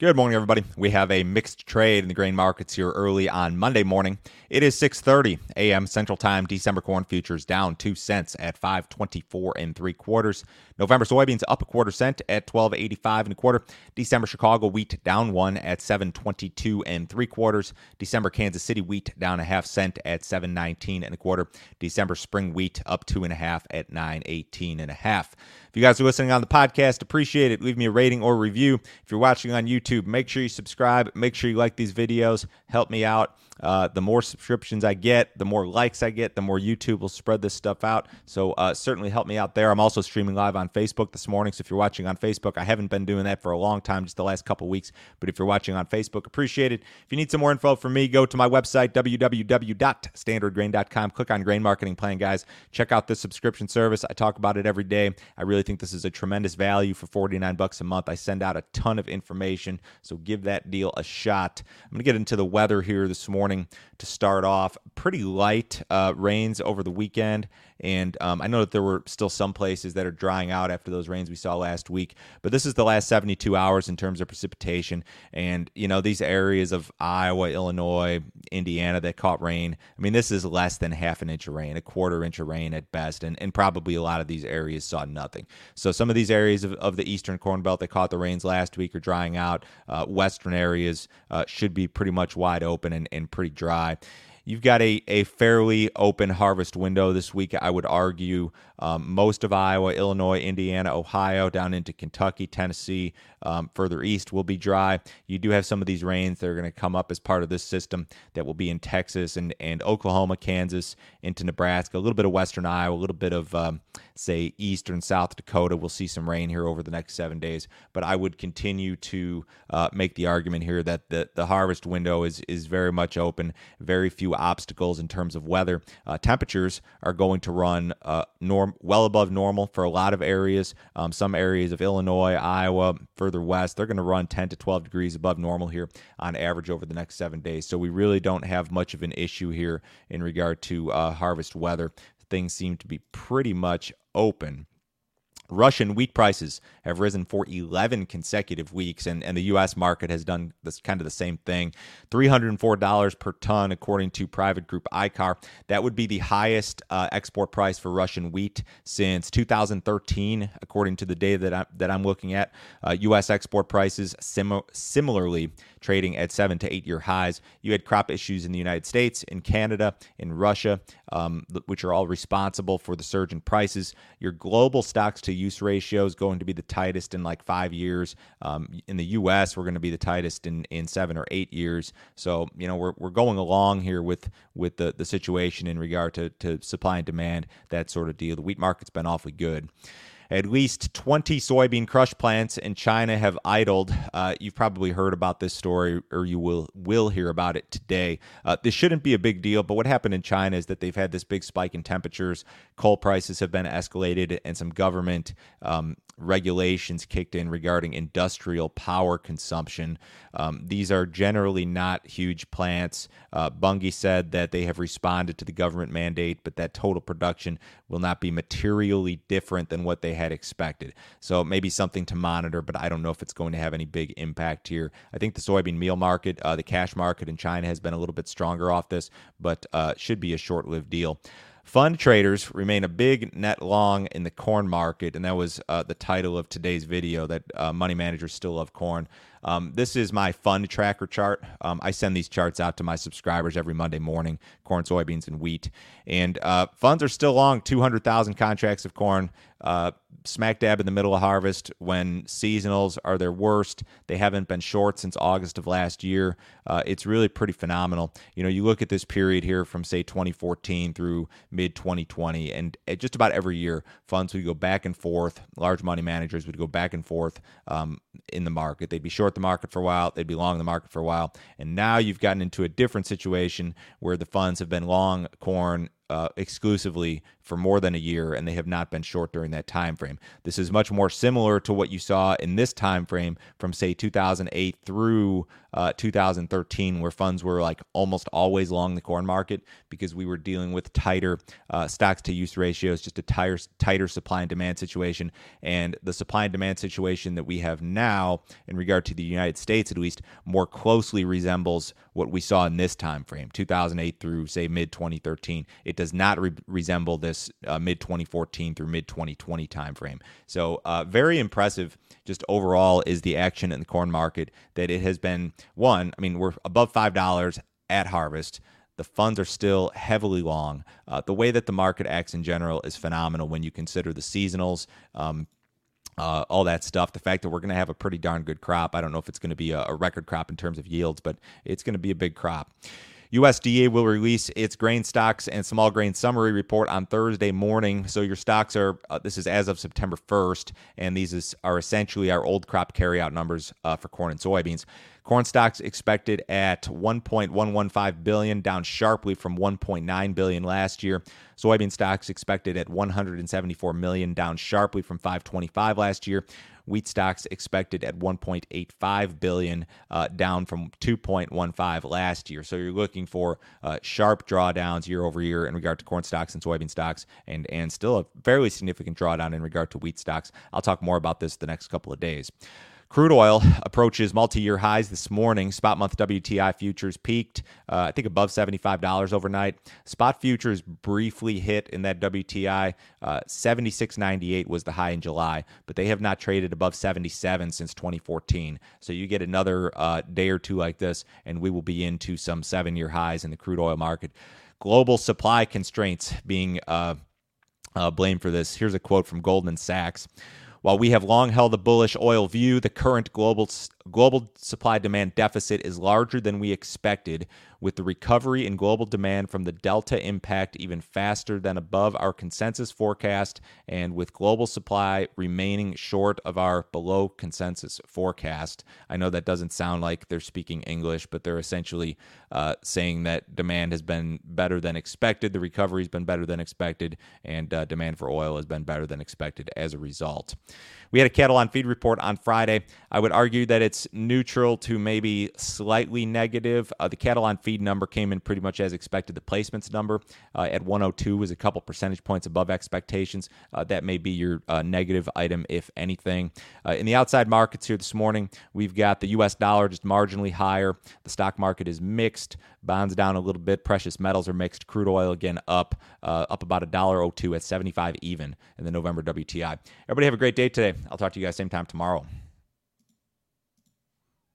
Good morning, everybody. We have a mixed trade in the grain markets here early on Monday morning. It is 6:30 a.m. Central Time. December corn futures down two cents at 5.24 and three quarters. November soybeans up a quarter cent at 12.85 and a quarter. December Chicago wheat down one at 7.22 and three quarters. December Kansas City wheat down a half cent at 7.19 and a quarter. December spring wheat up two and a half at 9.18 and a half. If you guys are listening on the podcast, appreciate it. Leave me a rating or review. If you're watching on YouTube, make sure you subscribe. Make sure you like these videos. Help me out. Uh, the more subscriptions I get, the more likes I get, the more YouTube will spread this stuff out. So uh, certainly help me out there. I'm also streaming live on Facebook this morning. So if you're watching on Facebook, I haven't been doing that for a long time, just the last couple weeks. But if you're watching on Facebook, appreciate it. If you need some more info from me, go to my website, www.standardgrain.com. Click on Grain Marketing Plan, guys. Check out this subscription service. I talk about it every day. I really think this is a tremendous value for 49 bucks a month. I send out a ton of information, so give that deal a shot. I'm going to get into the weather here this morning morning to start off. Pretty light uh, rains over the weekend. And um, I know that there were still some places that are drying out after those rains we saw last week, but this is the last 72 hours in terms of precipitation. And, you know, these areas of Iowa, Illinois, Indiana that caught rain, I mean, this is less than half an inch of rain, a quarter inch of rain at best. And, and probably a lot of these areas saw nothing. So some of these areas of, of the eastern corn belt that caught the rains last week are drying out. Uh, western areas uh, should be pretty much wide open and, and pretty dry. You've got a, a fairly open harvest window this week, I would argue. Um, most of Iowa, Illinois, Indiana, Ohio, down into Kentucky, Tennessee, um, further east will be dry. You do have some of these rains that are going to come up as part of this system that will be in Texas and, and Oklahoma, Kansas, into Nebraska, a little bit of western Iowa, a little bit of, um, say, eastern South Dakota. We'll see some rain here over the next seven days. But I would continue to uh, make the argument here that the, the harvest window is, is very much open, very few obstacles in terms of weather. Uh, temperatures are going to run uh, norm well above normal for a lot of areas. Um, some areas of Illinois, Iowa, further west, they're going to run 10 to 12 degrees above normal here on average over the next seven days. So we really don't have much of an issue here in regard to uh, harvest weather. Things seem to be pretty much open. Russian wheat prices have risen for 11 consecutive weeks, and, and the U.S. market has done this kind of the same thing. $304 per ton, according to private group IKAR. That would be the highest uh, export price for Russian wheat since 2013, according to the data that, I, that I'm looking at. Uh, U.S. export prices sim- similarly trading at seven to eight year highs. You had crop issues in the United States, in Canada, in Russia, um, which are all responsible for the surge in prices. Your global stocks to use ratio is going to be the tightest in like five years. Um, in the U.S., we're going to be the tightest in, in seven or eight years. So you know we're, we're going along here with with the, the situation in regard to, to supply and demand, that sort of deal. The wheat market's been awfully good. At least 20 soybean crush plants in China have idled. Uh, you've probably heard about this story, or you will will hear about it today. Uh, this shouldn't be a big deal, but what happened in China is that they've had this big spike in temperatures. Coal prices have been escalated, and some government um, regulations kicked in regarding industrial power consumption. Um, these are generally not huge plants. Uh, Bunge said that they have responded to the government mandate, but that total production will not be materially different than what they had expected. So maybe something to monitor, but I don't know if it's going to have any big impact here. I think the soybean meal market, uh, the cash market in China has been a little bit stronger off this, but uh, should be a short lived deal. Fund traders remain a big net long in the corn market, and that was uh, the title of today's video. That uh, money managers still love corn. Um, this is my fund tracker chart. Um, I send these charts out to my subscribers every Monday morning corn, soybeans, and wheat. And uh, funds are still long 200,000 contracts of corn, uh, smack dab in the middle of harvest when seasonals are their worst. They haven't been short since August of last year. Uh, it's really pretty phenomenal. You know, you look at this period here from, say, 2014 through mid 2020, and just about every year, funds would go back and forth. Large money managers would go back and forth um, in the market. They'd be short the market for a while, they'd be long the market for a while. And now you've gotten into a different situation where the funds have been long corn uh, exclusively for more than a year and they have not been short during that time frame. This is much more similar to what you saw in this time frame from say 2008 through uh, 2013, where funds were like almost always long the corn market because we were dealing with tighter uh, stocks to use ratios, just a tighter, tighter supply and demand situation. And the supply and demand situation that we have now, in regard to the United States at least, more closely resembles what we saw in this time frame, 2008 through say mid 2013. It does not re- resemble this uh, mid 2014 through mid 2020 time frame. So uh, very impressive. Just overall is the action in the corn market that it has been one. I mean, we're above five dollars at harvest. The funds are still heavily long. Uh, the way that the market acts in general is phenomenal when you consider the seasonals. Um, uh, all that stuff. The fact that we're going to have a pretty darn good crop. I don't know if it's going to be a, a record crop in terms of yields, but it's going to be a big crop. USDA will release its grain stocks and small grain summary report on Thursday morning. So your stocks are uh, this is as of September 1st, and these is, are essentially our old crop carryout numbers uh, for corn and soybeans. Corn stocks expected at 1.115 billion, down sharply from 1.9 billion last year. Soybean stocks expected at 174 million, down sharply from 525 last year. Wheat stocks expected at 1.85 billion, uh, down from 2.15 last year. So you're looking for uh, sharp drawdowns year over year in regard to corn stocks and soybean stocks, and and still a fairly significant drawdown in regard to wheat stocks. I'll talk more about this the next couple of days. Crude oil approaches multi year highs this morning. Spot month WTI futures peaked, uh, I think, above $75 overnight. Spot futures briefly hit in that WTI. Uh, 76.98 was the high in July, but they have not traded above 77 since 2014. So you get another uh, day or two like this, and we will be into some seven year highs in the crude oil market. Global supply constraints being uh, uh, blamed for this. Here's a quote from Goldman Sachs. While we have long held a bullish oil view, the current global global supply demand deficit is larger than we expected, with the recovery in global demand from the Delta impact even faster than above our consensus forecast, and with global supply remaining short of our below consensus forecast. I know that doesn't sound like they're speaking English, but they're essentially uh, saying that demand has been better than expected, the recovery has been better than expected, and uh, demand for oil has been better than expected as a result. We had a cattle on feed report on Friday. I would argue that it's neutral to maybe slightly negative. Uh, the cattle on feed number came in pretty much as expected. The placements number uh, at 102 was a couple percentage points above expectations. Uh, that may be your uh, negative item, if anything. Uh, in the outside markets here this morning, we've got the U.S. dollar just marginally higher. The stock market is mixed. Bonds down a little bit. Precious metals are mixed. Crude oil again up, uh, up about a dollar 02 at 75 even in the November WTI. Everybody have a great day today. I'll talk to you guys same time tomorrow.